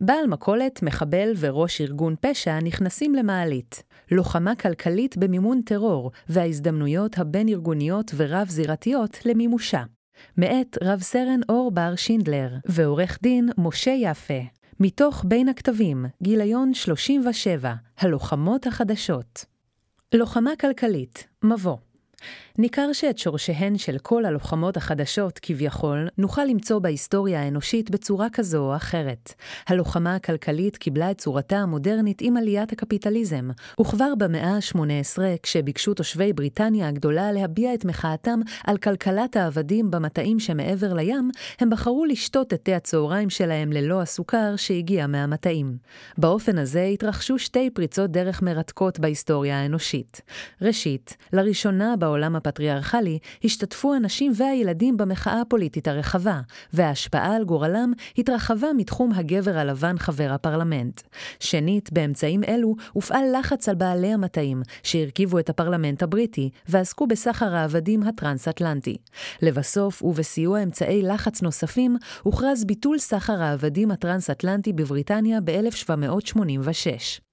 בעל מכולת, מחבל וראש ארגון פשע נכנסים למעלית. לוחמה כלכלית במימון טרור, וההזדמנויות הבין-ארגוניות ורב-זירתיות למימושה. מאת רב סרן אור בר שינדלר, ועורך דין משה יפה. מתוך בין הכתבים, גיליון 37, הלוחמות החדשות. לוחמה כלכלית, מבוא ניכר שאת שורשיהן של כל הלוחמות החדשות, כביכול, נוכל למצוא בהיסטוריה האנושית בצורה כזו או אחרת. הלוחמה הכלכלית קיבלה את צורתה המודרנית עם עליית הקפיטליזם, וכבר במאה ה-18, כשביקשו תושבי בריטניה הגדולה להביע את מחאתם על כלכלת העבדים במטעים שמעבר לים, הם בחרו לשתות את תה הצהריים שלהם ללא הסוכר שהגיע מהמטעים. באופן הזה התרחשו שתי פריצות דרך מרתקות בהיסטוריה האנושית. ראשית, לראשונה בעולם הפטריארכלי השתתפו הנשים והילדים במחאה הפוליטית הרחבה, וההשפעה על גורלם התרחבה מתחום הגבר הלבן חבר הפרלמנט. שנית, באמצעים אלו הופעל לחץ על בעלי המטעים, שהרכיבו את הפרלמנט הבריטי, ועסקו בסחר העבדים הטרנס-אטלנטי. לבסוף, ובסיוע אמצעי לחץ נוספים, הוכרז ביטול סחר העבדים הטרנס-אטלנטי בבריטניה ב-1786.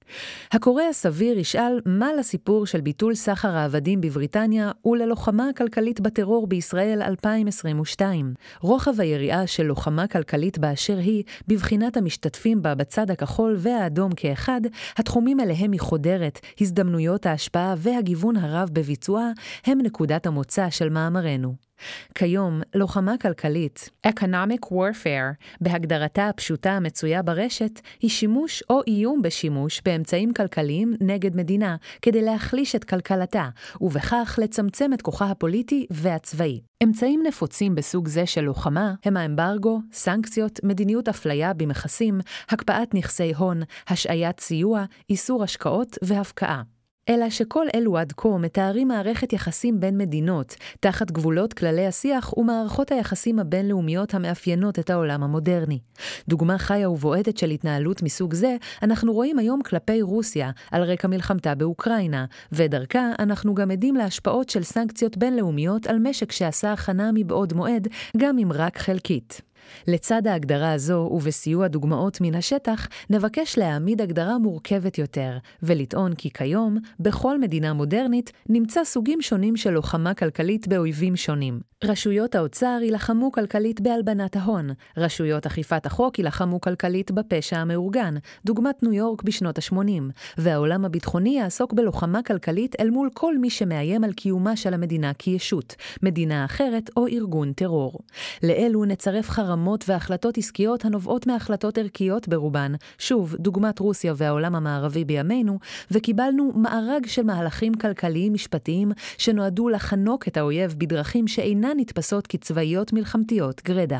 הקורא הסביר ישאל מה לסיפור של ביטול סחר העבדים בבריטניה וללוחמה הכלכלית בטרור בישראל 2022. רוחב היריעה של לוחמה כלכלית באשר היא, בבחינת המשתתפים בה בצד הכחול והאדום כאחד, התחומים אליהם היא חודרת, הזדמנויות ההשפעה והגיוון הרב בביצועה, הם נקודת המוצא של מאמרנו. כיום, לוחמה כלכלית, Economic Warfare, בהגדרתה הפשוטה המצויה ברשת, היא שימוש או איום בשימוש באמצעים כלכליים נגד מדינה, כדי להחליש את כלכלתה, ובכך לצמצם את כוחה הפוליטי והצבאי. אמצעים נפוצים בסוג זה של לוחמה הם האמברגו, סנקציות, מדיניות אפליה במכסים, הקפאת נכסי הון, השעיית סיוע, איסור השקעות והפקעה. אלא שכל אלו עד כה מתארים מערכת יחסים בין מדינות, תחת גבולות כללי השיח ומערכות היחסים הבינלאומיות המאפיינות את העולם המודרני. דוגמה חיה ובועטת של התנהלות מסוג זה, אנחנו רואים היום כלפי רוסיה, על רקע מלחמתה באוקראינה, ודרכה אנחנו גם עדים להשפעות של סנקציות בינלאומיות על משק שעשה הכנה מבעוד מועד, גם אם רק חלקית. לצד ההגדרה הזו, ובסיוע דוגמאות מן השטח, נבקש להעמיד הגדרה מורכבת יותר, ולטעון כי כיום, בכל מדינה מודרנית, נמצא סוגים שונים של לוחמה כלכלית באויבים שונים. רשויות האוצר יילחמו כלכלית בהלבנת ההון, רשויות אכיפת החוק יילחמו כלכלית בפשע המאורגן, דוגמת ניו יורק בשנות ה-80, והעולם הביטחוני יעסוק בלוחמה כלכלית אל מול כל מי שמאיים על קיומה של המדינה כישות, מדינה אחרת או ארגון טרור. לאלו נצרף חרמות והחלטות עסקיות הנובעות מהחלטות ערכיות ברובן, שוב, דוגמת רוסיה והעולם המערבי בימינו, וקיבלנו מארג של מהלכים כלכליים משפטיים שנועדו לחנוק את האויב בדרכים שאינן אינן נתפסות כצבאיות מלחמתיות גרידא.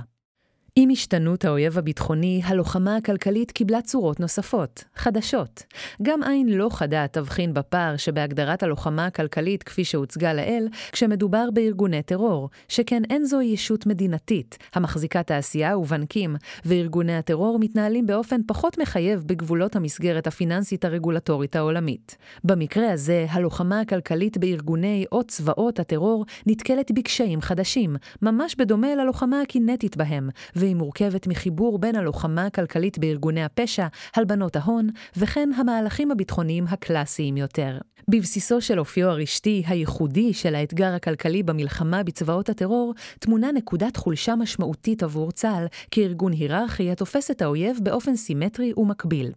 עם השתנות האויב הביטחוני, הלוחמה הכלכלית קיבלה צורות נוספות, חדשות. גם עין לא חדה תבחין בפער שבהגדרת הלוחמה הכלכלית כפי שהוצגה לאל, כשמדובר בארגוני טרור, שכן אין זו ישות מדינתית, המחזיקה תעשייה ובנקים, וארגוני הטרור מתנהלים באופן פחות מחייב בגבולות המסגרת הפיננסית הרגולטורית העולמית. במקרה הזה, הלוחמה הכלכלית בארגוני או צבאות הטרור נתקלת בקשיים חדשים, ממש בדומה ללוחמה הקינטית בהם, והיא מורכבת מחיבור בין הלוחמה הכלכלית בארגוני הפשע, הלבנות ההון, וכן המהלכים הביטחוניים הקלאסיים יותר. בבסיסו של אופיו הרשתי, הייחודי של האתגר הכלכלי במלחמה בצבאות הטרור, תמונה נקודת חולשה משמעותית עבור צה"ל, כארגון היררכי התופס את האויב באופן סימטרי ומקביל.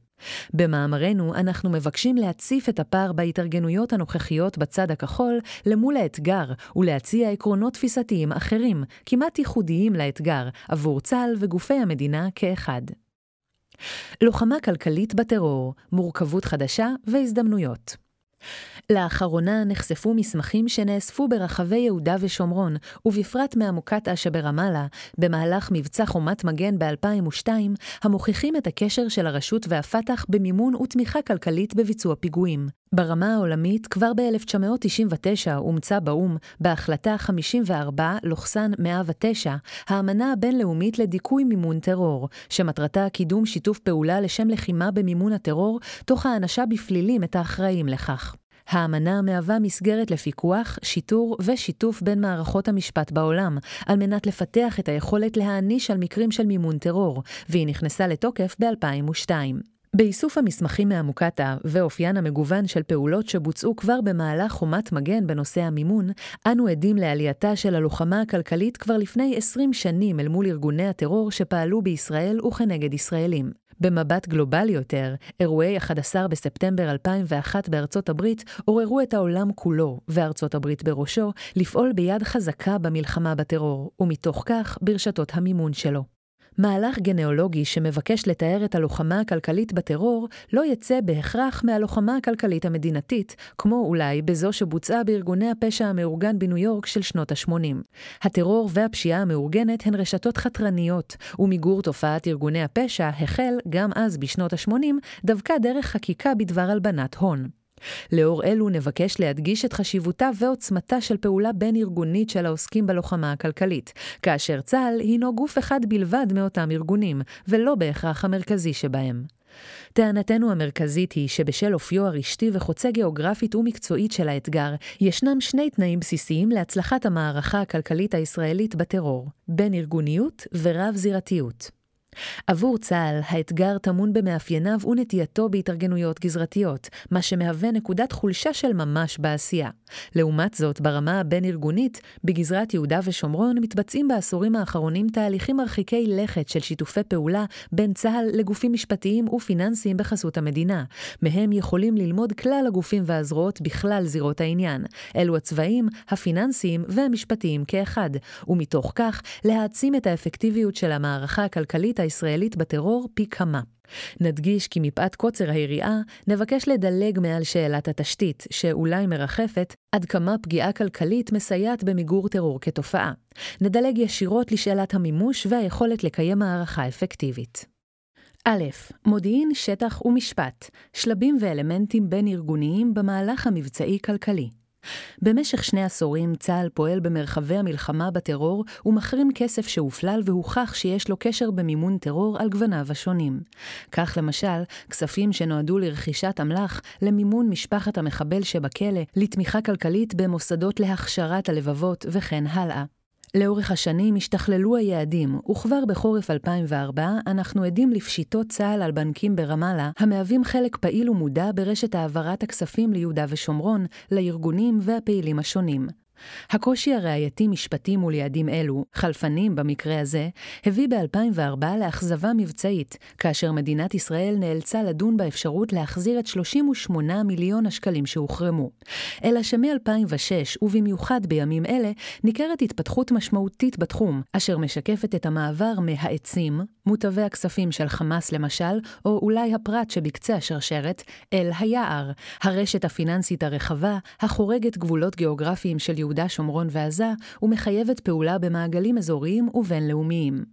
במאמרנו אנחנו מבקשים להציף את הפער בהתארגנויות הנוכחיות בצד הכחול למול האתגר ולהציע עקרונות תפיסתיים אחרים, כמעט ייחודיים לאתגר, עבור צה"ל וגופי המדינה כאחד. לוחמה כלכלית בטרור, מורכבות חדשה והזדמנויות. לאחרונה נחשפו מסמכים שנאספו ברחבי יהודה ושומרון, ובפרט מהמוקטעה שברמאללה, במהלך מבצע חומת מגן ב-2002, המוכיחים את הקשר של הרשות והפת"ח במימון ותמיכה כלכלית בביצוע פיגועים. ברמה העולמית, כבר ב-1999 אומצה באו"ם, בהחלטה 54-109, האמנה הבינלאומית לדיכוי מימון טרור, שמטרתה קידום שיתוף פעולה לשם לחימה במימון הטרור, תוך האנשה בפלילים את האחראים לכך. האמנה מהווה מסגרת לפיקוח, שיטור ושיתוף בין מערכות המשפט בעולם, על מנת לפתח את היכולת להעניש על מקרים של מימון טרור, והיא נכנסה לתוקף ב-2002. באיסוף המסמכים מהמוקטעה ואופיין המגוון של פעולות שבוצעו כבר במהלך חומת מגן בנושא המימון, אנו עדים לעלייתה של הלוחמה הכלכלית כבר לפני 20 שנים אל מול ארגוני הטרור שפעלו בישראל וכנגד ישראלים. במבט גלובלי יותר, אירועי 11 בספטמבר 2001 בארצות הברית עוררו את העולם כולו, וארצות הברית בראשו, לפעול ביד חזקה במלחמה בטרור, ומתוך כך ברשתות המימון שלו. מהלך גנאולוגי שמבקש לתאר את הלוחמה הכלכלית בטרור לא יצא בהכרח מהלוחמה הכלכלית המדינתית, כמו אולי בזו שבוצעה בארגוני הפשע המאורגן בניו יורק של שנות ה-80. הטרור והפשיעה המאורגנת הן רשתות חתרניות, ומיגור תופעת ארגוני הפשע החל, גם אז בשנות ה-80, דווקא דרך חקיקה בדבר הלבנת הון. לאור אלו נבקש להדגיש את חשיבותה ועוצמתה של פעולה בין-ארגונית של העוסקים בלוחמה הכלכלית, כאשר צה"ל הינו גוף אחד בלבד מאותם ארגונים, ולא בהכרח המרכזי שבהם. טענתנו המרכזית היא שבשל אופיו הרשתי וחוצה גיאוגרפית ומקצועית של האתגר, ישנם שני תנאים בסיסיים להצלחת המערכה הכלכלית הישראלית בטרור, בין ארגוניות ורב-זירתיות. עבור צה"ל, האתגר טמון במאפייניו ונטייתו בהתארגנויות גזרתיות, מה שמהווה נקודת חולשה של ממש בעשייה. לעומת זאת, ברמה הבין-ארגונית, בגזרת יהודה ושומרון מתבצעים בעשורים האחרונים תהליכים מרחיקי לכת של שיתופי פעולה בין צה"ל לגופים משפטיים ופיננסיים בחסות המדינה. מהם יכולים ללמוד כלל הגופים והזרועות בכלל זירות העניין. אלו הצבאיים, הפיננסיים והמשפטיים כאחד, ומתוך כך להעצים את האפקטיביות של המערכה הכלכלית הישראלית בטרור פי כמה. נדגיש כי מפאת קוצר היריעה, נבקש לדלג מעל שאלת התשתית, שאולי מרחפת, עד כמה פגיעה כלכלית מסייעת במיגור טרור כתופעה. נדלג ישירות לשאלת המימוש והיכולת לקיים הערכה אפקטיבית. א', מודיעין, שטח ומשפט, שלבים ואלמנטים בין-ארגוניים במהלך המבצעי-כלכלי. במשך שני עשורים צה"ל פועל במרחבי המלחמה בטרור ומחרים כסף שהופלל והוכח שיש לו קשר במימון טרור על גווניו השונים. כך למשל, כספים שנועדו לרכישת אמל"ח, למימון משפחת המחבל שבכלא, לתמיכה כלכלית במוסדות להכשרת הלבבות וכן הלאה. לאורך השנים השתכללו היעדים, וכבר בחורף 2004 אנחנו עדים לפשיטות צה"ל על בנקים ברמאללה, המהווים חלק פעיל ומודע ברשת העברת הכספים ליהודה ושומרון, לארגונים והפעילים השונים. הקושי הראייתי-משפטי מול יעדים אלו, חלפנים במקרה הזה, הביא ב-2004 לאכזבה מבצעית, כאשר מדינת ישראל נאלצה לדון באפשרות להחזיר את 38 מיליון השקלים שהוחרמו. אלא שמ-2006, ובמיוחד בימים אלה, ניכרת התפתחות משמעותית בתחום, אשר משקפת את המעבר מהעצים, מוטבי הכספים של חמאס למשל, או אולי הפרט שבקצה השרשרת, אל היער, הרשת הפיננסית הרחבה, החורגת גבולות גיאוגרפיים של יהודה, שומרון ועזה, ומחייבת פעולה במעגלים אזוריים ובינלאומיים.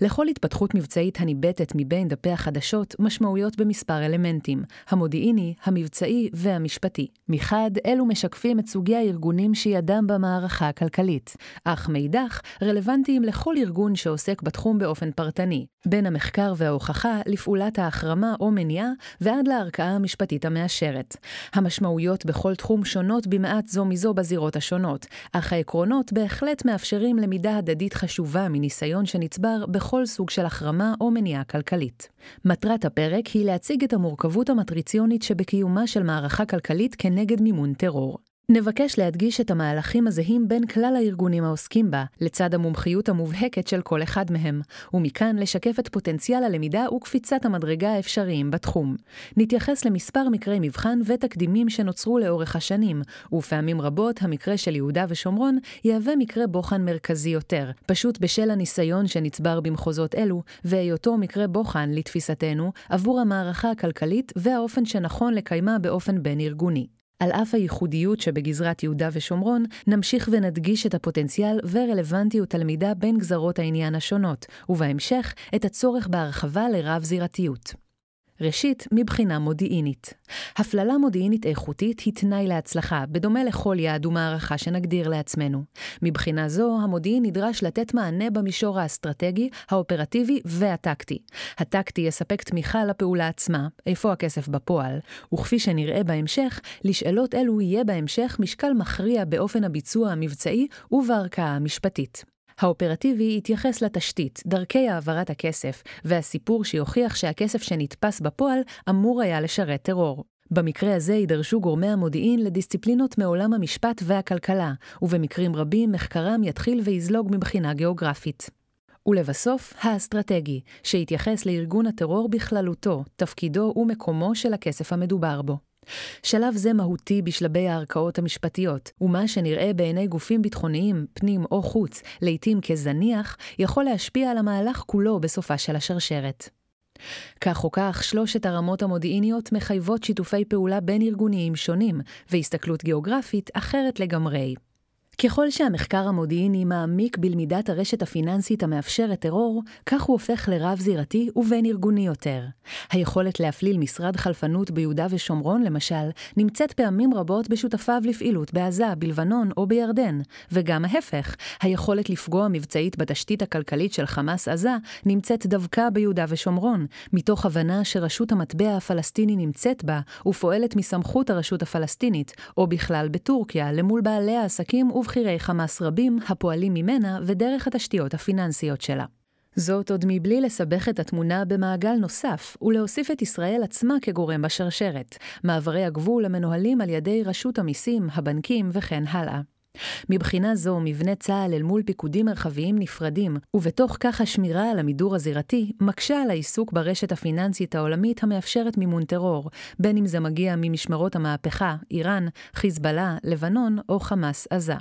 לכל התפתחות מבצעית הניבטת מבין דפי החדשות משמעויות במספר אלמנטים, המודיעיני, המבצעי והמשפטי. מחד, אלו משקפים את סוגי הארגונים שידם במערכה הכלכלית, אך מאידך, רלוונטיים לכל ארגון שעוסק בתחום באופן פרטני, בין המחקר וההוכחה לפעולת ההחרמה או מניעה, ועד לערכאה המשפטית המאשרת. המשמעויות בכל תחום שונות במעט זו מזו בזירות השונות, אך העקרונות בהחלט מאפשרים למידה הדדית חשובה מניסיון שנצבר בכל סוג של החרמה או מניעה כלכלית. מטרת הפרק היא להציג את המורכבות המטריציונית שבקיומה של מערכה כלכלית כנגד מימון טרור. נבקש להדגיש את המהלכים הזהים בין כלל הארגונים העוסקים בה, לצד המומחיות המובהקת של כל אחד מהם, ומכאן לשקף את פוטנציאל הלמידה וקפיצת המדרגה האפשריים בתחום. נתייחס למספר מקרי מבחן ותקדימים שנוצרו לאורך השנים, ופעמים רבות המקרה של יהודה ושומרון יהווה מקרה בוחן מרכזי יותר, פשוט בשל הניסיון שנצבר במחוזות אלו, והיותו מקרה בוחן, לתפיסתנו, עבור המערכה הכלכלית והאופן שנכון לקיימה באופן בין-ארגוני. על אף הייחודיות שבגזרת יהודה ושומרון, נמשיך ונדגיש את הפוטנציאל ורלוונטיות הלמידה בין גזרות העניין השונות, ובהמשך, את הצורך בהרחבה לרב-זירתיות. ראשית, מבחינה מודיעינית. הפללה מודיעינית איכותית היא תנאי להצלחה, בדומה לכל יעד ומערכה שנגדיר לעצמנו. מבחינה זו, המודיעין נדרש לתת מענה במישור האסטרטגי, האופרטיבי והטקטי. הטקטי יספק תמיכה לפעולה עצמה, איפה הכסף בפועל, וכפי שנראה בהמשך, לשאלות אלו יהיה בהמשך משקל מכריע באופן הביצוע המבצעי ובערכאה המשפטית. האופרטיבי יתייחס לתשתית, דרכי העברת הכסף, והסיפור שיוכיח שהכסף שנתפס בפועל אמור היה לשרת טרור. במקרה הזה יידרשו גורמי המודיעין לדיסציפלינות מעולם המשפט והכלכלה, ובמקרים רבים מחקרם יתחיל ויזלוג מבחינה גיאוגרפית. ולבסוף, האסטרטגי, שיתייחס לארגון הטרור בכללותו, תפקידו ומקומו של הכסף המדובר בו. שלב זה מהותי בשלבי הערכאות המשפטיות, ומה שנראה בעיני גופים ביטחוניים, פנים או חוץ, לעתים כזניח, יכול להשפיע על המהלך כולו בסופה של השרשרת. כך או כך, שלושת הרמות המודיעיניות מחייבות שיתופי פעולה בין ארגוניים שונים, והסתכלות גיאוגרפית אחרת לגמרי. ככל שהמחקר המודיעיני מעמיק בלמידת הרשת הפיננסית המאפשרת טרור, כך הוא הופך לרב-זירתי ובין-ארגוני יותר. היכולת להפליל משרד חלפנות ביהודה ושומרון, למשל, נמצאת פעמים רבות בשותפיו לפעילות בעזה, בלבנון או בירדן, וגם ההפך, היכולת לפגוע מבצעית בתשתית הכלכלית של חמאס עזה, נמצאת דווקא ביהודה ושומרון, מתוך הבנה שרשות המטבע הפלסטיני נמצאת בה, ופועלת מסמכות הרשות הפלסטינית, או בכלל בטורקיה, למול בעלי העסקים ובכירי חמאס רבים הפועלים ממנה ודרך התשתיות הפיננסיות שלה. זאת עוד מבלי לסבך את התמונה במעגל נוסף, ולהוסיף את ישראל עצמה כגורם בשרשרת, מעברי הגבול המנוהלים על ידי רשות המיסים, הבנקים וכן הלאה. מבחינה זו, מבנה צה"ל אל מול פיקודים מרחביים נפרדים, ובתוך כך השמירה על המידור הזירתי, מקשה על העיסוק ברשת הפיננסית העולמית המאפשרת מימון טרור, בין אם זה מגיע ממשמרות המהפכה, איראן, חיזבאללה, לבנון או חמאס עזה.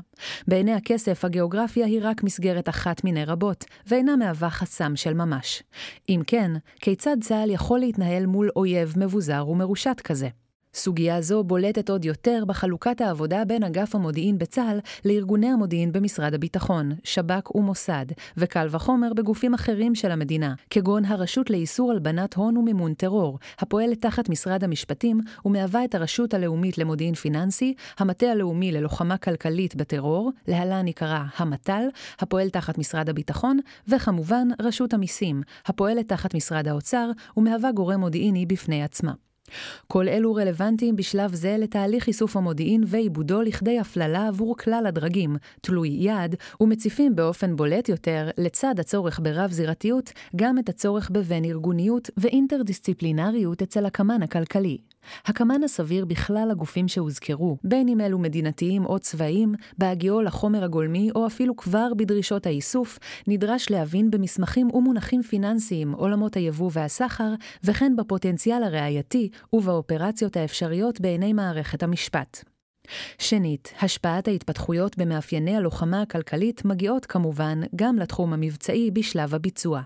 בעיני הכסף, הגיאוגרפיה היא רק מסגרת אחת מיני רבות, ואינה מהווה חסם של ממש. אם כן, כיצד צה"ל יכול להתנהל מול אויב מבוזר ומרושת כזה? סוגיה זו בולטת עוד יותר בחלוקת העבודה בין אגף המודיעין בצה"ל לארגוני המודיעין במשרד הביטחון, שב"כ ומוסד, וקל וחומר בגופים אחרים של המדינה, כגון הרשות לאיסור הלבנת הון ומימון טרור, הפועלת תחת משרד המשפטים ומהווה את הרשות הלאומית למודיעין פיננסי, המטה הלאומי ללוחמה כלכלית בטרור, להלן עיקרה המט"ל, הפועל תחת משרד הביטחון, וכמובן רשות המיסים, הפועלת תחת משרד האוצר ומהווה גורם מודיעיני בפני עצמה. כל אלו רלוונטיים בשלב זה לתהליך איסוף המודיעין ועיבודו לכדי הפללה עבור כלל הדרגים, תלוי יעד, ומציפים באופן בולט יותר, לצד הצורך ברב-זירתיות, גם את הצורך בבין-ארגוניות ואינטרדיסציפלינריות אצל הקמן הכלכלי. הקמן הסביר בכלל הגופים שהוזכרו, בין אם אלו מדינתיים או צבאיים, בהגיעו לחומר הגולמי או אפילו כבר בדרישות האיסוף, נדרש להבין במסמכים ומונחים פיננסיים, עולמות היבוא והסחר, וכן בפוטנציאל הראייתי ובאופרציות האפשריות בעיני מערכת המשפט. שנית, השפעת ההתפתחויות במאפייני הלוחמה הכלכלית מגיעות כמובן גם לתחום המבצעי בשלב הביצוע.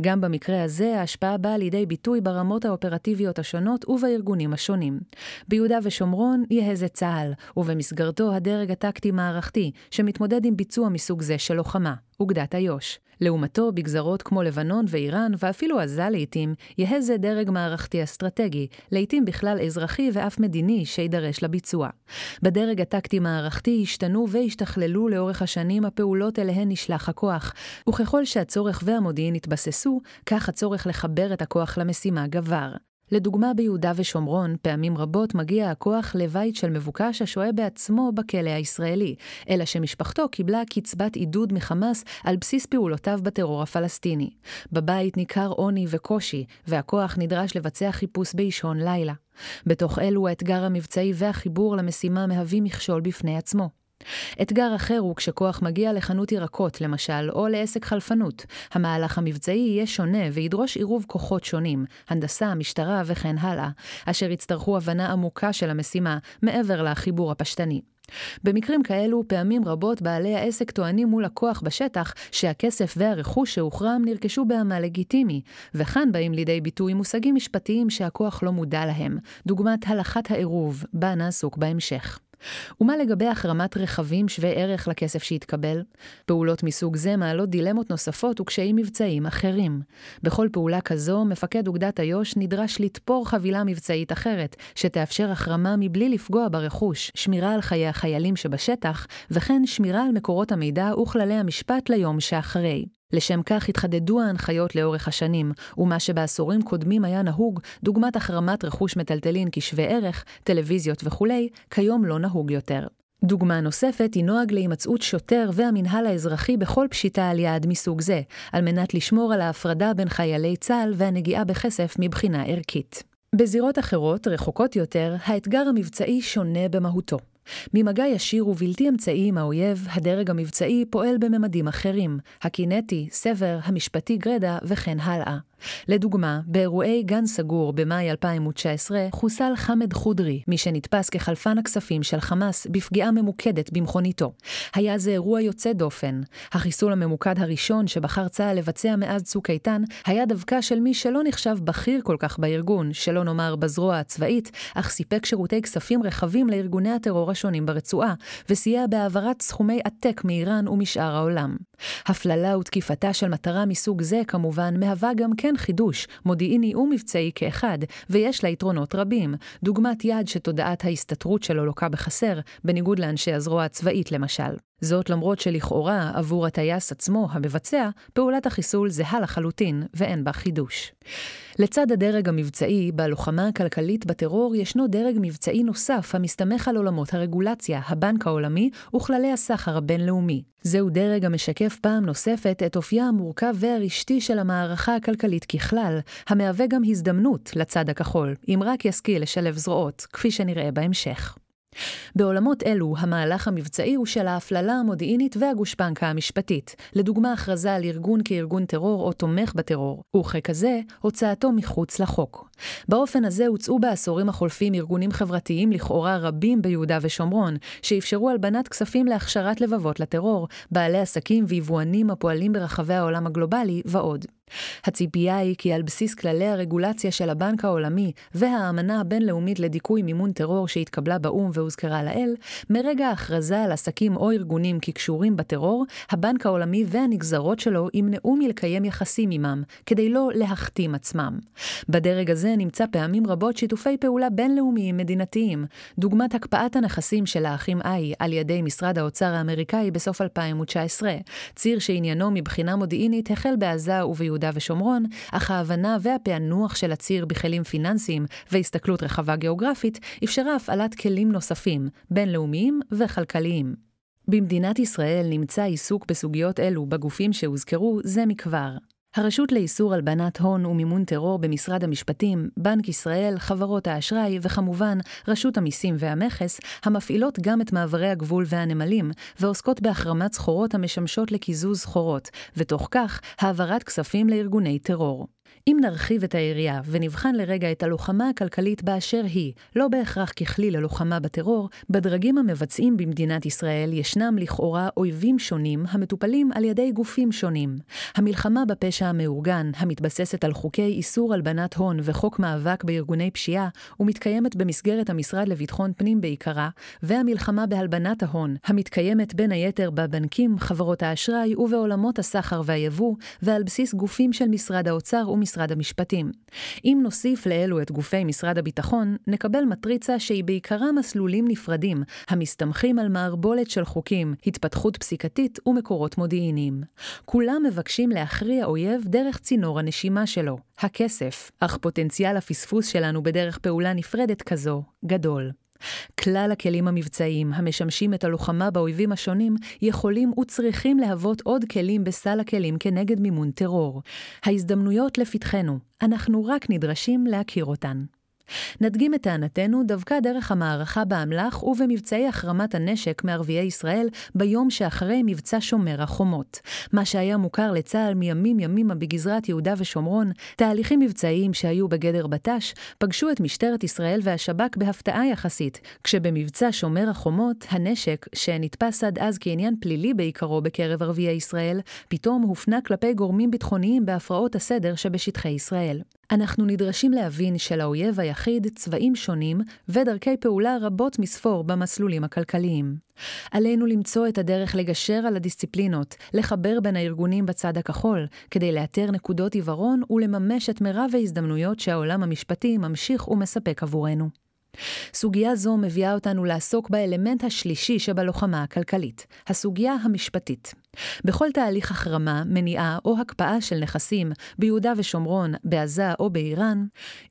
גם במקרה הזה ההשפעה באה לידי ביטוי ברמות האופרטיביות השונות ובארגונים השונים. ביהודה ושומרון יהא זה צה"ל, ובמסגרתו הדרג הטקטי-מערכתי, שמתמודד עם ביצוע מסוג זה של לוחמה, אוגדת איו"ש. לעומתו, בגזרות כמו לבנון ואיראן, ואפילו עזה לעתים, יהא זה דרג מערכתי אסטרטגי, לעתים בכלל אזרחי ואף מדיני שידרש לביצוע. בדרג הטקטי-מערכתי השתנו והשתכללו לאורך השנים הפעולות אליהן נשלח הכוח, וככל שהצורך והמודיעין התבססו, כך הצורך לחבר את הכוח למשימה גבר. לדוגמה, ביהודה ושומרון, פעמים רבות מגיע הכוח לבית של מבוקש השוהה בעצמו בכלא הישראלי, אלא שמשפחתו קיבלה קצבת עידוד מחמאס על בסיס פעולותיו בטרור הפלסטיני. בבית ניכר עוני וקושי, והכוח נדרש לבצע חיפוש באישון לילה. בתוך אלו האתגר המבצעי והחיבור למשימה מהווים מכשול בפני עצמו. אתגר אחר הוא כשכוח מגיע לחנות ירקות, למשל, או לעסק חלפנות. המהלך המבצעי יהיה שונה וידרוש עירוב כוחות שונים, הנדסה, משטרה וכן הלאה, אשר יצטרכו הבנה עמוקה של המשימה, מעבר לחיבור הפשטני. במקרים כאלו, פעמים רבות בעלי העסק טוענים מול הכוח בשטח שהכסף והרכוש שהוחרם נרכשו בעמל לגיטימי, וכאן באים לידי ביטוי מושגים משפטיים שהכוח לא מודע להם, דוגמת הלכת העירוב, בה נעסוק בהמשך. ומה לגבי החרמת רכבים שווי ערך לכסף שהתקבל? פעולות מסוג זה מעלות דילמות נוספות וקשיים מבצעיים אחרים. בכל פעולה כזו, מפקד אוגדת איו"ש נדרש לתפור חבילה מבצעית אחרת, שתאפשר החרמה מבלי לפגוע ברכוש, שמירה על חיי החיילים שבשטח, וכן שמירה על מקורות המידע וכללי המשפט ליום שאחרי. לשם כך התחדדו ההנחיות לאורך השנים, ומה שבעשורים קודמים היה נהוג, דוגמת החרמת רכוש מטלטלין כשווה ערך, טלוויזיות וכולי, כיום לא נהוג יותר. דוגמה נוספת היא נוהג להימצאות שוטר והמינהל האזרחי בכל פשיטה על יעד מסוג זה, על מנת לשמור על ההפרדה בין חיילי צה"ל והנגיעה בכסף מבחינה ערכית. בזירות אחרות, רחוקות יותר, האתגר המבצעי שונה במהותו. ממגע ישיר ובלתי אמצעי עם האויב, הדרג המבצעי פועל בממדים אחרים, הקינטי, סבר, המשפטי גרדה וכן הלאה. לדוגמה, באירועי גן סגור במאי 2019 חוסל חמד חודרי, מי שנתפס כחלפן הכספים של חמאס בפגיעה ממוקדת במכוניתו. היה זה אירוע יוצא דופן. החיסול הממוקד הראשון שבחר צה"ל לבצע מאז צוק איתן, היה דווקא של מי שלא נחשב בכיר כל כך בארגון, שלא נאמר בזרוע הצבאית, אך סיפק שירותי כספים רחבים לארגוני הטרור השונים ברצועה, וסייע בהעברת סכומי עתק מאיראן ומשאר העולם. הפללה ותקיפתה של מטרה מסוג זה כמובן מהווה גם כן חידוש, מודיעיני ומבצעי כאחד, ויש לה יתרונות רבים, דוגמת יעד שתודעת ההסתתרות שלו לוקה בחסר, בניגוד לאנשי הזרוע הצבאית למשל. זאת למרות שלכאורה, עבור הטייס עצמו, המבצע, פעולת החיסול זהה לחלוטין, ואין בה חידוש. לצד הדרג המבצעי, בלוחמה הכלכלית בטרור ישנו דרג מבצעי נוסף המסתמך על עולמות הרגולציה, הבנק העולמי וכללי הסחר הבינלאומי. זהו דרג המשקף פעם נוספת את אופייה המורכב והרשתי של המערכה הכלכלית ככלל, המהווה גם הזדמנות לצד הכחול, אם רק ישכיל לשלב זרועות, כפי שנראה בהמשך. בעולמות אלו, המהלך המבצעי הוא של ההפללה המודיעינית והגושפנקה המשפטית, לדוגמה הכרזה על ארגון כארגון טרור או תומך בטרור, וככזה, הוצאתו מחוץ לחוק. באופן הזה הוצאו בעשורים החולפים ארגונים חברתיים לכאורה רבים ביהודה ושומרון, שאפשרו הלבנת כספים להכשרת לבבות לטרור, בעלי עסקים ויבואנים הפועלים ברחבי העולם הגלובלי ועוד. הציפייה היא כי על בסיס כללי הרגולציה של הבנק העולמי והאמנה הבינלאומית לדיכוי מימון טרור שהתקבלה באו"ם והוזכרה לעיל, מרגע ההכרזה על עסקים או ארגונים כקשורים בטרור, הבנק העולמי והנגזרות שלו ימנעו מלקיים יחסים עמם, כדי לא להכתים עצמם. בדרג הזה נמצא פעמים רבות שיתופי פעולה בינלאומיים מדינתיים, דוגמת הקפאת הנכסים של האחים איי על ידי משרד האוצר האמריקאי בסוף 2019, ציר שעניינו מבחינה מודיעינית החל בעזה וביהודה ביהודה ושומרון, אך ההבנה והפענוח של הציר בכלים פיננסיים והסתכלות רחבה גיאוגרפית אפשרה הפעלת כלים נוספים, בינלאומיים וכלכליים. במדינת ישראל נמצא עיסוק בסוגיות אלו בגופים שהוזכרו זה מכבר. הרשות לאיסור הלבנת הון ומימון טרור במשרד המשפטים, בנק ישראל, חברות האשראי וכמובן רשות המיסים והמכס, המפעילות גם את מעברי הגבול והנמלים, ועוסקות בהחרמת סחורות המשמשות לקיזוז סחורות, ותוך כך העברת כספים לארגוני טרור. אם נרחיב את היריעה ונבחן לרגע את הלוחמה הכלכלית באשר היא, לא בהכרח ככלי ללוחמה בטרור, בדרגים המבצעים במדינת ישראל ישנם לכאורה אויבים שונים המטופלים על ידי גופים שונים. המלחמה בפשע המאורגן, המתבססת על חוקי איסור הלבנת הון וחוק מאבק בארגוני פשיעה, ומתקיימת במסגרת המשרד לביטחון פנים בעיקרה, והמלחמה בהלבנת ההון, המתקיימת בין היתר בבנקים, חברות האשראי ובעולמות הסחר והיבוא, ועל בסיס גופים של משרד האוצר ומשרד משרד המשפטים. אם נוסיף לאלו את גופי משרד הביטחון, נקבל מטריצה שהיא בעיקרה מסלולים נפרדים, המסתמכים על מערבולת של חוקים, התפתחות פסיקתית ומקורות מודיעיניים. כולם מבקשים להכריע אויב דרך צינור הנשימה שלו, הכסף, אך פוטנציאל הפספוס שלנו בדרך פעולה נפרדת כזו גדול. כלל הכלים המבצעיים המשמשים את הלוחמה באויבים השונים יכולים וצריכים להוות עוד כלים בסל הכלים כנגד מימון טרור. ההזדמנויות לפתחנו, אנחנו רק נדרשים להכיר אותן. נדגים את טענתנו דווקא דרך המערכה באמל"ח ובמבצעי החרמת הנשק מערביי ישראל ביום שאחרי מבצע שומר החומות. מה שהיה מוכר לצה"ל מימים ימימה בגזרת יהודה ושומרון, תהליכים מבצעיים שהיו בגדר בט"ש, פגשו את משטרת ישראל והשב"כ בהפתעה יחסית, כשבמבצע שומר החומות, הנשק, שנתפס עד אז כעניין פלילי בעיקרו בקרב ערביי ישראל, פתאום הופנה כלפי גורמים ביטחוניים בהפרעות הסדר שבשטחי ישראל. אנחנו נדרשים להבין שלאויב היחיד צבעים שונים ודרכי פעולה רבות מספור במסלולים הכלכליים. עלינו למצוא את הדרך לגשר על הדיסציפלינות, לחבר בין הארגונים בצד הכחול, כדי לאתר נקודות עיוורון ולממש את מירב ההזדמנויות שהעולם המשפטי ממשיך ומספק עבורנו. סוגיה זו מביאה אותנו לעסוק באלמנט השלישי שבלוחמה הכלכלית, הסוגיה המשפטית. בכל תהליך החרמה, מניעה או הקפאה של נכסים ביהודה ושומרון, בעזה או באיראן,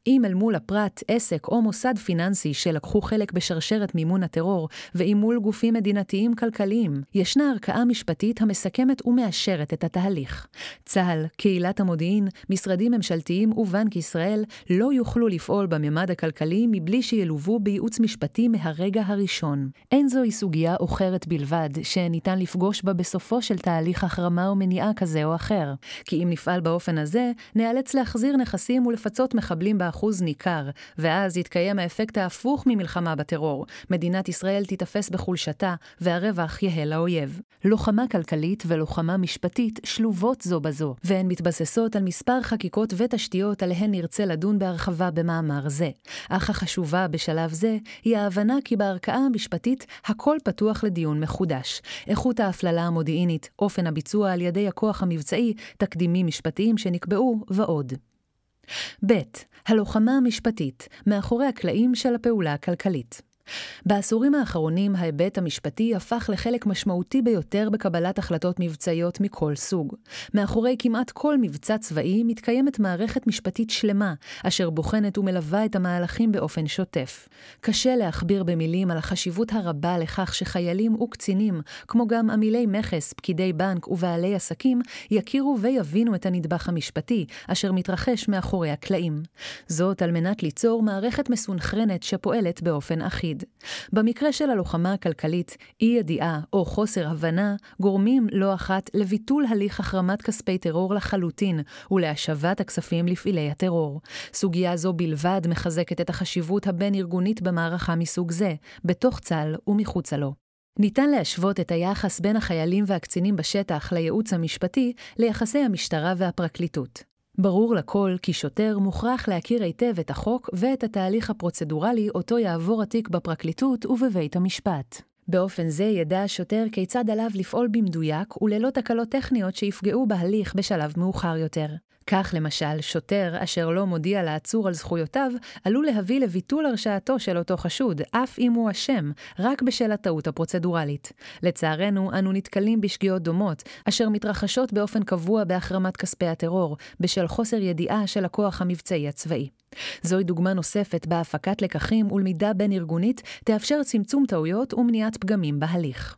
אם אל מול הפרט, עסק או מוסד פיננסי שלקחו חלק בשרשרת מימון הטרור, ואם מול גופים מדינתיים כלכליים, ישנה ערכאה משפטית המסכמת ומאשרת את התהליך. צה"ל, קהילת המודיעין, משרדים ממשלתיים ובנק ישראל לא יוכלו לפעול בממד הכלכלי מבלי שילוו בייעוץ משפטי מהרגע הראשון. אין זוהי סוגיה אוחרת בלבד, שניתן לפגוש בה בסופו של תהליך החרמה ומניעה כזה או אחר. כי אם נפעל באופן הזה, ניאלץ להחזיר נכסים ולפצות מחבלים באחוז ניכר, ואז יתקיים האפקט ההפוך ממלחמה בטרור. מדינת ישראל תיתפס בחולשתה, והרווח יהא לאויב. לוחמה כלכלית ולוחמה משפטית שלובות זו בזו, והן מתבססות על מספר חקיקות ותשתיות עליהן נרצה לדון בהרחבה במאמר זה. אך החשובה בשלב זה היא ההבנה כי בערכאה המשפטית הכל פתוח לדיון מחודש. איכות ההפללה המודיעינית, אופן הביצוע על ידי הכוח המבצעי, תקדימים משפטיים שנקבעו ועוד. ב. הלוחמה המשפטית, מאחורי הקלעים של הפעולה הכלכלית. בעשורים האחרונים ההיבט המשפטי הפך לחלק משמעותי ביותר בקבלת החלטות מבצעיות מכל סוג. מאחורי כמעט כל מבצע צבאי מתקיימת מערכת משפטית שלמה, אשר בוחנת ומלווה את המהלכים באופן שוטף. קשה להכביר במילים על החשיבות הרבה לכך שחיילים וקצינים, כמו גם עמילי מכס, פקידי בנק ובעלי עסקים, יכירו ויבינו את הנדבך המשפטי, אשר מתרחש מאחורי הקלעים. זאת על מנת ליצור מערכת מסונכרנת שפועלת באופן אחיד. תפקיד. במקרה של הלוחמה הכלכלית, אי-ידיעה או חוסר הבנה גורמים לא אחת לביטול הליך החרמת כספי טרור לחלוטין ולהשבת הכספים לפעילי הטרור. סוגיה זו בלבד מחזקת את החשיבות הבין-ארגונית במערכה מסוג זה, בתוך צה"ל ומחוצה לו. ניתן להשוות את היחס בין החיילים והקצינים בשטח לייעוץ המשפטי ליחסי המשטרה והפרקליטות. ברור לכל כי שוטר מוכרח להכיר היטב את החוק ואת התהליך הפרוצדורלי אותו יעבור התיק בפרקליטות ובבית המשפט. באופן זה ידע השוטר כיצד עליו לפעול במדויק וללא תקלות טכניות שיפגעו בהליך בשלב מאוחר יותר. כך למשל, שוטר אשר לא מודיע לעצור על זכויותיו, עלול להביא לביטול הרשעתו של אותו חשוד, אף אם הוא אשם, רק בשל הטעות הפרוצדורלית. לצערנו, אנו נתקלים בשגיאות דומות, אשר מתרחשות באופן קבוע בהחרמת כספי הטרור, בשל חוסר ידיעה של הכוח המבצעי הצבאי. זוהי דוגמה נוספת בה הפקת לקחים ולמידה בין-ארגונית תאפשר צמצום טעויות ומניעת פגמים בהליך.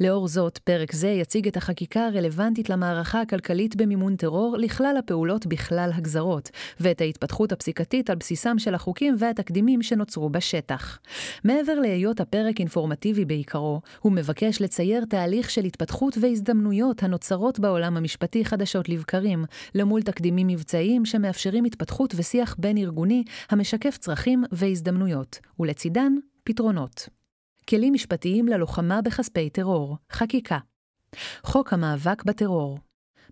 לאור זאת, פרק זה יציג את החקיקה הרלוונטית למערכה הכלכלית במימון טרור לכלל הפעולות בכלל הגזרות, ואת ההתפתחות הפסיקתית על בסיסם של החוקים והתקדימים שנוצרו בשטח. מעבר להיות הפרק אינפורמטיבי בעיקרו, הוא מבקש לצייר תהליך של התפתחות והזדמנויות הנוצרות בעולם המשפטי חדשות לבקרים, למול תקדימים מבצעיים שמאפשרים התפתחות ושיח בין-ארגוני המשקף צרכים והזדמנויות, ולצידן, פתרונות. כלים משפטיים ללוחמה בכספי טרור, חקיקה. חוק המאבק בטרור.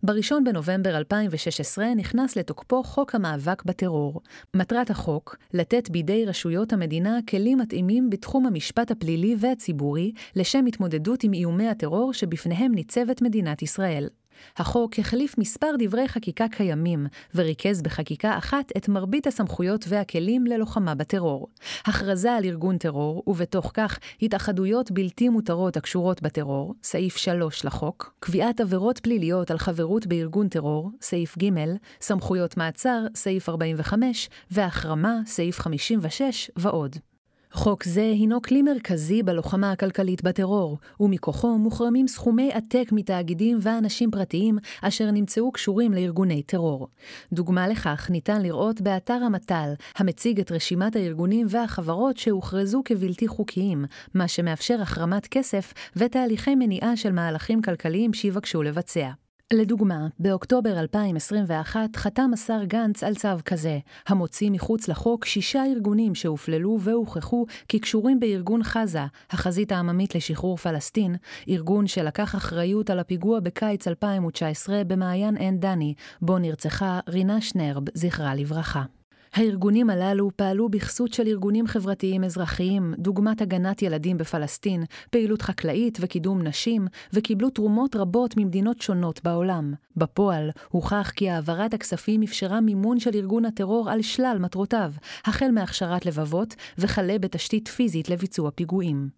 ב-1 בנובמבר 2016 נכנס לתוקפו חוק המאבק בטרור. מטרת החוק, לתת בידי רשויות המדינה כלים מתאימים בתחום המשפט הפלילי והציבורי לשם התמודדות עם איומי הטרור שבפניהם ניצבת מדינת ישראל. החוק החליף מספר דברי חקיקה קיימים, וריכז בחקיקה אחת את מרבית הסמכויות והכלים ללוחמה בטרור. הכרזה על ארגון טרור, ובתוך כך התאחדויות בלתי מותרות הקשורות בטרור, סעיף 3 לחוק, קביעת עבירות פליליות על חברות בארגון טרור, סעיף ג', סמכויות מעצר, סעיף 45, והחרמה, סעיף 56, ועוד. חוק זה הינו כלי מרכזי בלוחמה הכלכלית בטרור, ומכוחו מוחרמים סכומי עתק מתאגידים ואנשים פרטיים אשר נמצאו קשורים לארגוני טרור. דוגמה לכך ניתן לראות באתר המט"ל, המציג את רשימת הארגונים והחברות שהוכרזו כבלתי חוקיים, מה שמאפשר החרמת כסף ותהליכי מניעה של מהלכים כלכליים שיבקשו לבצע. לדוגמה, באוקטובר 2021 חתם השר גנץ על צו כזה, המוציא מחוץ לחוק שישה ארגונים שהופללו והוכחו כקשורים בארגון חזה, החזית העממית לשחרור פלסטין, ארגון שלקח אחריות על הפיגוע בקיץ 2019 במעיין עין דני, בו נרצחה רינה שנרב, זכרה לברכה. הארגונים הללו פעלו בכסות של ארגונים חברתיים אזרחיים, דוגמת הגנת ילדים בפלסטין, פעילות חקלאית וקידום נשים, וקיבלו תרומות רבות ממדינות שונות בעולם. בפועל, הוכח כי העברת הכספים אפשרה מימון של ארגון הטרור על שלל מטרותיו, החל מהכשרת לבבות וכלה בתשתית פיזית לביצוע פיגועים.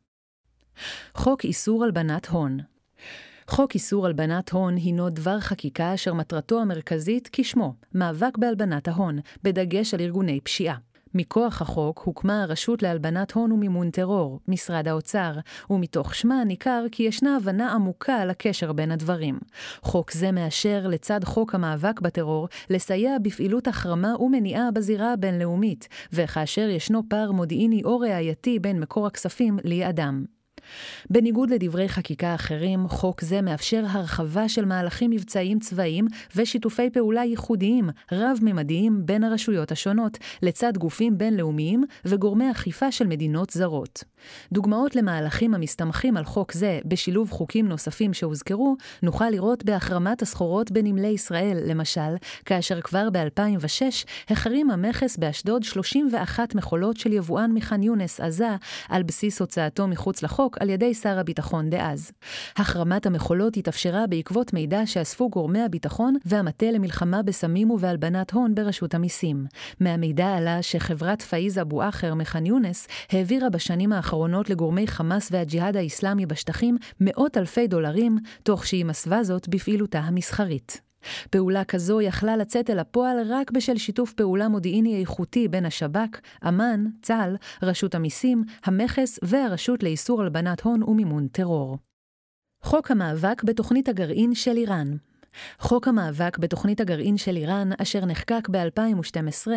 חוק איסור הלבנת הון חוק איסור הלבנת הון הינו דבר חקיקה אשר מטרתו המרכזית כשמו, מאבק בהלבנת ההון, בדגש על ארגוני פשיעה. מכוח החוק הוקמה הרשות להלבנת הון ומימון טרור, משרד האוצר, ומתוך שמה ניכר כי ישנה הבנה עמוקה על הקשר בין הדברים. חוק זה מאשר, לצד חוק המאבק בטרור, לסייע בפעילות החרמה ומניעה בזירה הבינלאומית, וכאשר ישנו פער מודיעיני או ראייתי בין מקור הכספים ליעדם. בניגוד לדברי חקיקה אחרים, חוק זה מאפשר הרחבה של מהלכים מבצעיים צבאיים ושיתופי פעולה ייחודיים, רב-ממדיים בין הרשויות השונות, לצד גופים בינלאומיים וגורמי אכיפה של מדינות זרות. דוגמאות למהלכים המסתמכים על חוק זה, בשילוב חוקים נוספים שהוזכרו, נוכל לראות בהחרמת הסחורות בנמלי ישראל, למשל, כאשר כבר ב-2006 החרים המכס באשדוד 31 מכולות של יבואן מח'אן יונס, עזה, על בסיס הוצאתו מחוץ לחוק על ידי שר הביטחון דאז. החרמת המכולות התאפשרה בעקבות מידע שאספו גורמי הביטחון והמטה למלחמה בסמים ובהלבנת הון ברשות המיסים. מהמידע עלה שחברת פאיז אבו אחר מח'אן יונס העבירה בשנים האחרונות לגורמי חמאס והג'יהאד האיסלאמי בשטחים מאות אלפי דולרים, תוך שהיא מסווה זאת בפעילותה המסחרית. פעולה כזו יכלה לצאת אל הפועל רק בשל שיתוף פעולה מודיעיני איכותי בין השב"כ, אמ"ן, צה"ל, רשות המיסים, המכס והרשות לאיסור הלבנת הון ומימון טרור. חוק המאבק בתוכנית הגרעין של איראן חוק המאבק בתוכנית הגרעין של איראן, אשר נחקק ב-2012,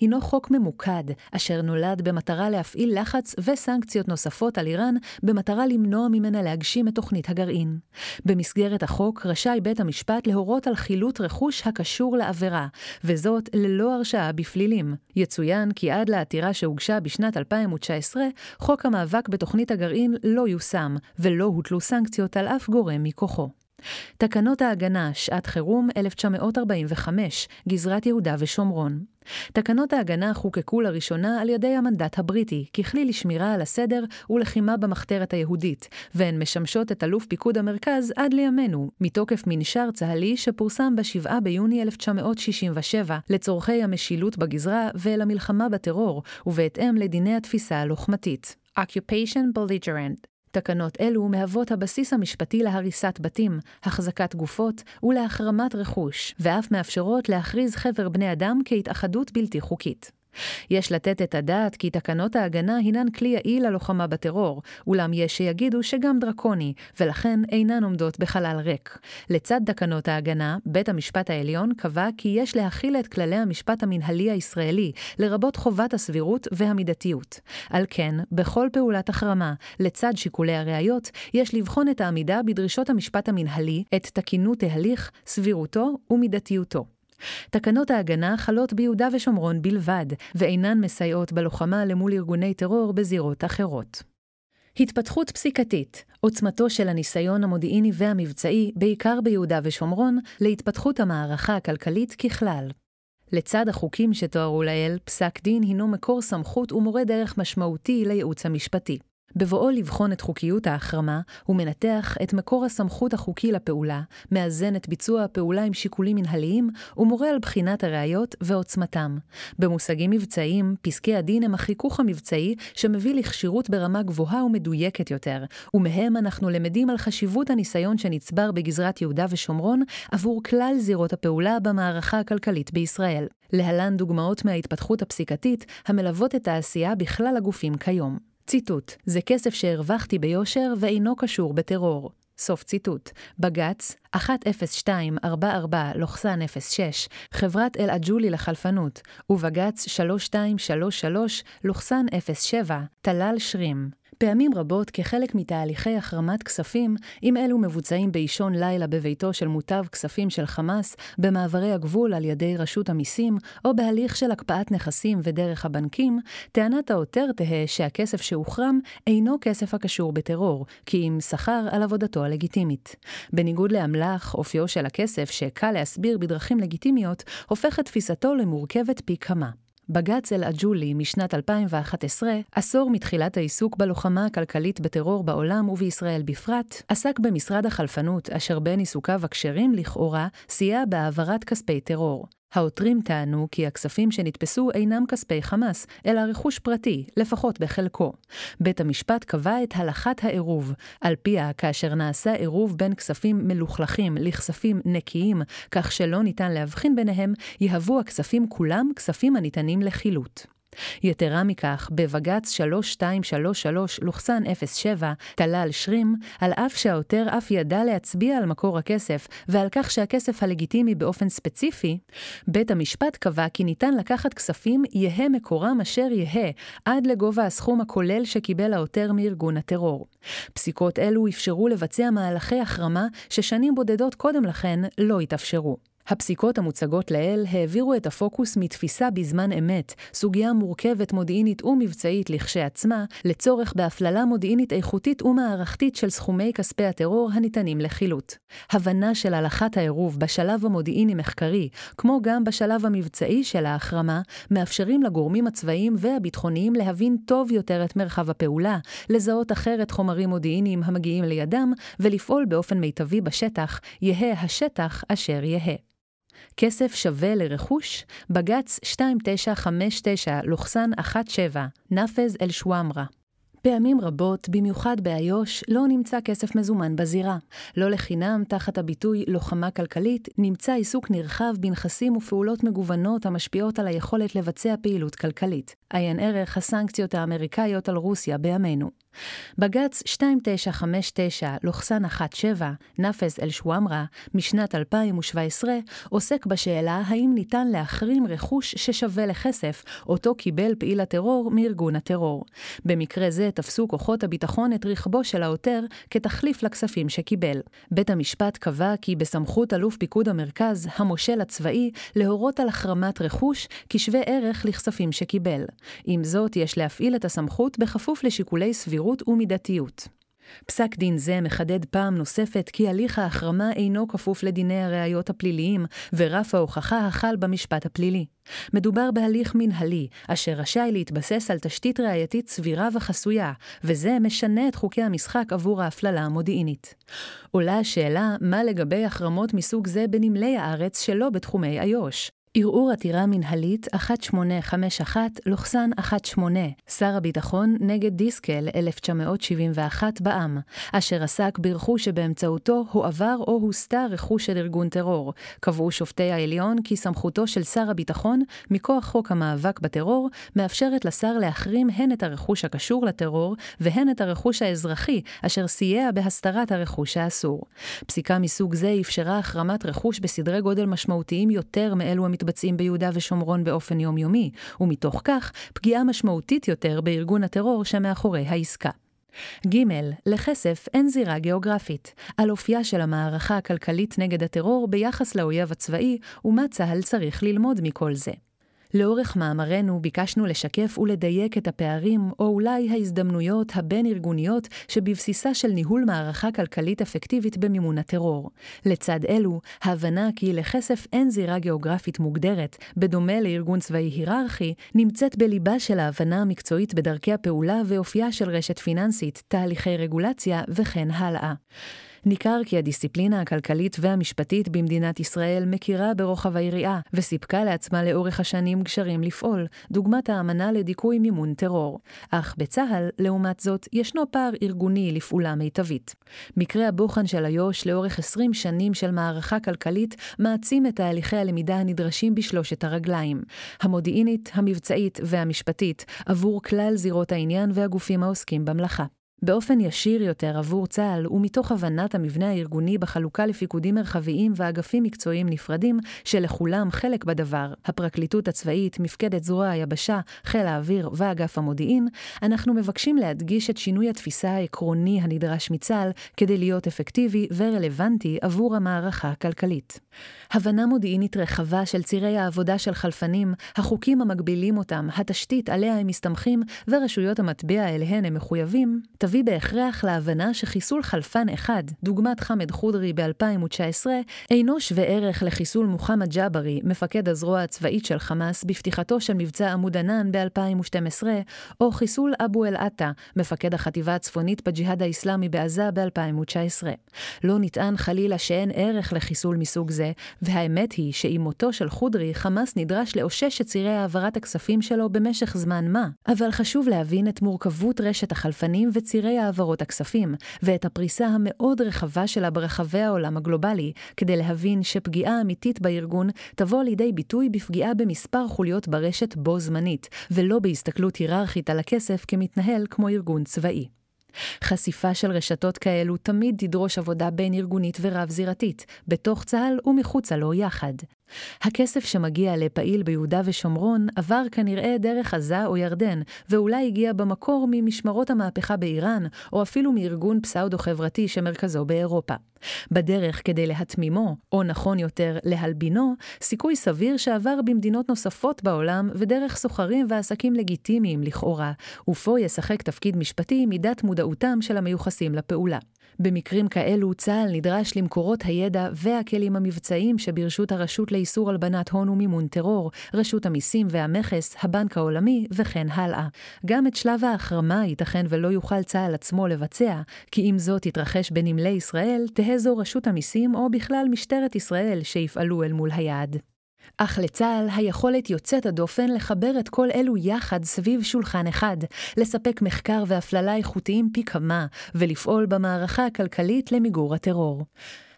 הינו חוק ממוקד, אשר נולד במטרה להפעיל לחץ וסנקציות נוספות על איראן, במטרה למנוע ממנה להגשים את תוכנית הגרעין. במסגרת החוק רשאי בית המשפט להורות על חילוט רכוש הקשור לעבירה, וזאת ללא הרשעה בפלילים. יצוין כי עד לעתירה שהוגשה בשנת 2019, חוק המאבק בתוכנית הגרעין לא יושם, ולא הוטלו סנקציות על אף גורם מכוחו. תקנות ההגנה, שעת חירום 1945, גזרת יהודה ושומרון. תקנות ההגנה חוקקו לראשונה על ידי המנדט הבריטי, ככלי לשמירה על הסדר ולחימה במחתרת היהודית, והן משמשות את אלוף פיקוד המרכז עד לימינו, מתוקף מנשר צה"לי שפורסם ב-7 ביוני 1967, לצורכי המשילות בגזרה ולמלחמה בטרור, ובהתאם לדיני התפיסה הלוחמתית. Occupation Belligerent תקנות אלו מהוות הבסיס המשפטי להריסת בתים, החזקת גופות ולהחרמת רכוש, ואף מאפשרות להכריז חבר בני אדם כהתאחדות בלתי חוקית. יש לתת את הדעת כי תקנות ההגנה הינן כלי יעיל ללוחמה בטרור, אולם יש שיגידו שגם דרקוני, ולכן אינן עומדות בחלל ריק. לצד תקנות ההגנה, בית המשפט העליון קבע כי יש להכיל את כללי המשפט המנהלי הישראלי, לרבות חובת הסבירות והמידתיות. על כן, בכל פעולת החרמה, לצד שיקולי הראיות, יש לבחון את העמידה בדרישות המשפט המנהלי, את תקינות ההליך, סבירותו ומידתיותו. תקנות ההגנה חלות ביהודה ושומרון בלבד, ואינן מסייעות בלוחמה למול ארגוני טרור בזירות אחרות. התפתחות פסיקתית, עוצמתו של הניסיון המודיעיני והמבצעי, בעיקר ביהודה ושומרון, להתפתחות המערכה הכלכלית ככלל. לצד החוקים שתוארו לעיל, פסק דין הינו מקור סמכות ומורה דרך משמעותי לייעוץ המשפטי. בבואו לבחון את חוקיות ההחרמה, הוא מנתח את מקור הסמכות החוקי לפעולה, מאזן את ביצוע הפעולה עם שיקולים מנהליים, ומורה על בחינת הראיות ועוצמתם. במושגים מבצעיים, פסקי הדין הם החיכוך המבצעי שמביא לכשירות ברמה גבוהה ומדויקת יותר, ומהם אנחנו למדים על חשיבות הניסיון שנצבר בגזרת יהודה ושומרון עבור כלל זירות הפעולה במערכה הכלכלית בישראל. להלן דוגמאות מההתפתחות הפסיקתית המלוות את העשייה בכלל הגופים כיום. ציטוט: זה כסף שהרווחתי ביושר ואינו קשור בטרור. סוף ציטוט. בג"ץ 10244/06, חברת אל-עג'ולי לחלפנות, ובג"ץ 3233/07, טלל שרים. פעמים רבות, כחלק מתהליכי החרמת כספים, אם אלו מבוצעים באישון לילה בביתו של מוטב כספים של חמאס, במעברי הגבול על ידי רשות המיסים, או בהליך של הקפאת נכסים ודרך הבנקים, טענת העותר תהא שהכסף שהוחרם אינו כסף הקשור בטרור, כי אם שכר על עבודתו הלגיטימית. בניגוד לאמל"ח, אופיו של הכסף, שקל להסביר בדרכים לגיטימיות, הופך את תפיסתו למורכבת פי כמה. בג"ץ אל-עג'ולי משנת 2011, עשור מתחילת העיסוק בלוחמה הכלכלית בטרור בעולם ובישראל בפרט, עסק במשרד החלפנות, אשר בין עיסוקיו הכשרים לכאורה, סייע בהעברת כספי טרור. העותרים טענו כי הכספים שנתפסו אינם כספי חמאס, אלא רכוש פרטי, לפחות בחלקו. בית המשפט קבע את הלכת העירוב, על פיה כאשר נעשה עירוב בין כספים מלוכלכים לכספים נקיים, כך שלא ניתן להבחין ביניהם, יהוו הכספים כולם כספים הניתנים לחילוט. יתרה מכך, בבג"ץ 3233/07, טלל שרים, על אף שהעותר אף ידע להצביע על מקור הכסף, ועל כך שהכסף הלגיטימי באופן ספציפי, בית המשפט קבע כי ניתן לקחת כספים יהא מקורם אשר יהא, עד לגובה הסכום הכולל שקיבל העותר מארגון הטרור. פסיקות אלו אפשרו לבצע מהלכי החרמה ששנים בודדות קודם לכן לא התאפשרו. הפסיקות המוצגות לעיל העבירו את הפוקוס מתפיסה בזמן אמת, סוגיה מורכבת מודיעינית ומבצעית לכשעצמה, לצורך בהפללה מודיעינית איכותית ומערכתית של סכומי כספי הטרור הניתנים לחילוט. הבנה של הלכת העירוב בשלב המודיעיני-מחקרי, כמו גם בשלב המבצעי של ההחרמה, מאפשרים לגורמים הצבאיים והביטחוניים להבין טוב יותר את מרחב הפעולה, לזהות אחרת חומרים מודיעיניים המגיעים לידם, ולפעול באופן מיטבי בשטח, יהא השטח אשר יהא. כסף שווה לרכוש, בג"ץ 2959/17, נאפז אל-שוואמרה. פעמים רבות, במיוחד באיו"ש, לא נמצא כסף מזומן בזירה. לא לחינם, תחת הביטוי לוחמה כלכלית, נמצא עיסוק נרחב בנכסים ופעולות מגוונות המשפיעות על היכולת לבצע פעילות כלכלית. עיין ערך הסנקציות האמריקאיות על רוסיה בימינו. בג"ץ 2959/17, נאפז אל-שוואמרה, משנת 2017, עוסק בשאלה האם ניתן להחרים רכוש ששווה לכסף, אותו קיבל פעיל הטרור מארגון הטרור. במקרה זה תפסו כוחות הביטחון את רכבו של העותר כתחליף לכספים שקיבל. בית המשפט קבע כי בסמכות אלוף פיקוד המרכז, המושל הצבאי, להורות על החרמת רכוש כשווה ערך לכספים שקיבל. עם זאת, יש להפעיל את הסמכות בכפוף לשיקולי סבירות ומידתיות. פסק דין זה מחדד פעם נוספת כי הליך ההחרמה אינו כפוף לדיני הראיות הפליליים, ורף ההוכחה החל במשפט הפלילי. מדובר בהליך מנהלי, אשר רשאי להתבסס על תשתית ראייתית סבירה וחסויה, וזה משנה את חוקי המשחק עבור ההפללה המודיעינית. עולה השאלה, מה לגבי החרמות מסוג זה בנמלי הארץ שלא בתחומי איו"ש? ערעור עתירה מנהלית 1851-18, שר הביטחון נגד דיסקל 1971 בע"מ, אשר עסק ברכוש שבאמצעותו הועבר או הוסתר רכוש של ארגון טרור. קבעו שופטי העליון כי סמכותו של שר הביטחון, מכוח חוק המאבק בטרור, מאפשרת לשר להחרים הן את הרכוש הקשור לטרור, והן את הרכוש האזרחי, אשר סייע בהסתרת הרכוש האסור. פסיקה מסוג זה אפשרה החרמת רכוש בסדרי גודל משמעותיים יותר מאלו מתבצעים ביהודה ושומרון באופן יומיומי, ומתוך כך פגיעה משמעותית יותר בארגון הטרור שמאחורי העסקה. ג. לכסף אין זירה גיאוגרפית, על אופייה של המערכה הכלכלית נגד הטרור ביחס לאויב הצבאי, ומה צה"ל צריך ללמוד מכל זה. לאורך מאמרנו ביקשנו לשקף ולדייק את הפערים, או אולי ההזדמנויות הבין-ארגוניות שבבסיסה של ניהול מערכה כלכלית אפקטיבית במימון הטרור. לצד אלו, ההבנה כי לכסף אין זירה גיאוגרפית מוגדרת, בדומה לארגון צבאי היררכי, נמצאת בליבה של ההבנה המקצועית בדרכי הפעולה ואופייה של רשת פיננסית, תהליכי רגולציה וכן הלאה. ניכר כי הדיסציפלינה הכלכלית והמשפטית במדינת ישראל מכירה ברוחב היריעה, וסיפקה לעצמה לאורך השנים גשרים לפעול, דוגמת האמנה לדיכוי מימון טרור. אך בצה"ל, לעומת זאת, ישנו פער ארגוני לפעולה מיטבית. מקרה הבוחן של איו"ש לאורך 20 שנים של מערכה כלכלית מעצים את תהליכי הלמידה הנדרשים בשלושת הרגליים, המודיעינית, המבצעית והמשפטית, עבור כלל זירות העניין והגופים העוסקים במלאכה. באופן ישיר יותר עבור צה"ל, ומתוך הבנת המבנה הארגוני בחלוקה לפיקודים מרחביים ואגפים מקצועיים נפרדים, שלכולם חלק בדבר, הפרקליטות הצבאית, מפקדת זרוע היבשה, חיל האוויר ואגף המודיעין, אנחנו מבקשים להדגיש את שינוי התפיסה העקרוני הנדרש מצה"ל כדי להיות אפקטיבי ורלוונטי עבור המערכה הכלכלית. הבנה מודיעינית רחבה של צירי העבודה של חלפנים, החוקים המגבילים אותם, התשתית עליה הם מסתמכים ורשויות המטבע אליהן הם מחויבים, תביא בהכרח להבנה שחיסול חלפן אחד, דוגמת חמד חודרי ב-2019, אינו שווה ערך לחיסול מוחמד ג'אברי, מפקד הזרוע הצבאית של חמאס, בפתיחתו של מבצע עמוד ענן ב-2012, או חיסול אבו אל-עטה, מפקד החטיבה הצפונית בג'יהאד האיסלאמי בעזה ב-2019. לא נטען חלילה שאין ערך לחיסול מסוג זה, והאמת היא שעם מותו של חודרי, חמאס נדרש לאושש את צירי העברת הכספים שלו במשך זמן מה. אבל חשוב להבין את מורכבות רשת החלפנים וצירי העברות הכספים, ואת הפריסה המאוד רחבה שלה ברחבי העולם הגלובלי, כדי להבין שפגיעה אמיתית בארגון תבוא לידי ביטוי בפגיעה במספר חוליות ברשת בו זמנית, ולא בהסתכלות היררכית על הכסף כמתנהל כמו ארגון צבאי. חשיפה של רשתות כאלו תמיד תדרוש עבודה בין ארגונית ורב-זירתית, בתוך צה"ל ומחוצה לו יחד. הכסף שמגיע לפעיל ביהודה ושומרון עבר כנראה דרך עזה או ירדן, ואולי הגיע במקור ממשמרות המהפכה באיראן, או אפילו מארגון פסאודו-חברתי שמרכזו באירופה. בדרך כדי להטמימו, או נכון יותר, להלבינו, סיכוי סביר שעבר במדינות נוספות בעולם ודרך סוחרים ועסקים לגיטימיים לכאורה, ופה ישחק תפקיד משפטי מידת מודעותם של המיוחסים לפעולה. במקרים כאלו צה"ל נדרש למקורות הידע והכלים המבצעיים שברשות הרשות לאיסור הלבנת הון ומימון טרור, רשות המיסים והמכס, הבנק העולמי וכן הלאה. גם את שלב ההחרמה ייתכן ולא יוכל צה"ל עצמו לבצע, כי אם זאת תתרחש בנמלי ישראל, תהא זו רשות המיסים או בכלל משטרת ישראל שיפעלו אל מול היעד. אך לצה"ל היכולת יוצאת הדופן לחבר את כל אלו יחד סביב שולחן אחד, לספק מחקר והפללה איכותיים פי כמה, ולפעול במערכה הכלכלית למיגור הטרור.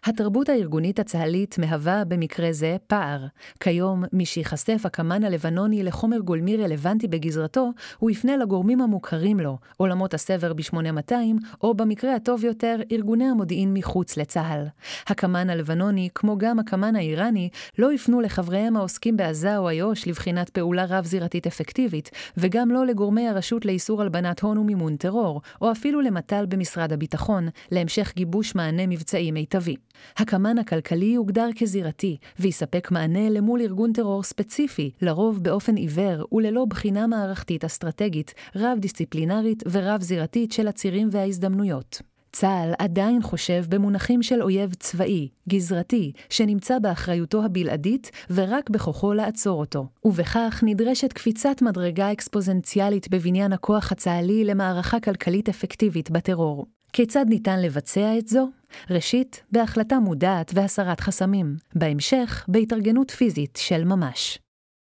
התרבות הארגונית הצה"לית מהווה במקרה זה פער. כיום, מי שיחשף הקמן הלבנוני לחומר גולמי רלוונטי בגזרתו, הוא יפנה לגורמים המוכרים לו, עולמות הסבר ב-8200, או במקרה הטוב יותר, ארגוני המודיעין מחוץ לצה"ל. הקמן הלבנוני, כמו גם הקמן האיראני, לא יפנו לחבריהם העוסקים בעזה או איו"ש לבחינת פעולה רב-זירתית אפקטיבית, וגם לא לגורמי הרשות לאיסור הלבנת הון ומימון טרור, או אפילו למט"ל במשרד הביטחון, להמשך גיבוש מענה מבצעי מיטבי. הקמן הכלכלי יוגדר כזירתי, ויספק מענה למול ארגון טרור ספציפי, לרוב באופן עיוור וללא בחינה מערכתית אסטרטגית, רב-דיסציפלינרית ורב-זירתית של הצירים וההזדמנויות. צה"ל עדיין חושב במונחים של אויב צבאי, גזרתי, שנמצא באחריותו הבלעדית ורק בכוחו לעצור אותו. ובכך נדרשת קפיצת מדרגה אקספוזנציאלית בבניין הכוח הצה"לי למערכה כלכלית אפקטיבית בטרור. כיצד ניתן לבצע את זו? ראשית, בהחלטה מודעת והסרת חסמים. בהמשך, בהתארגנות פיזית של ממש.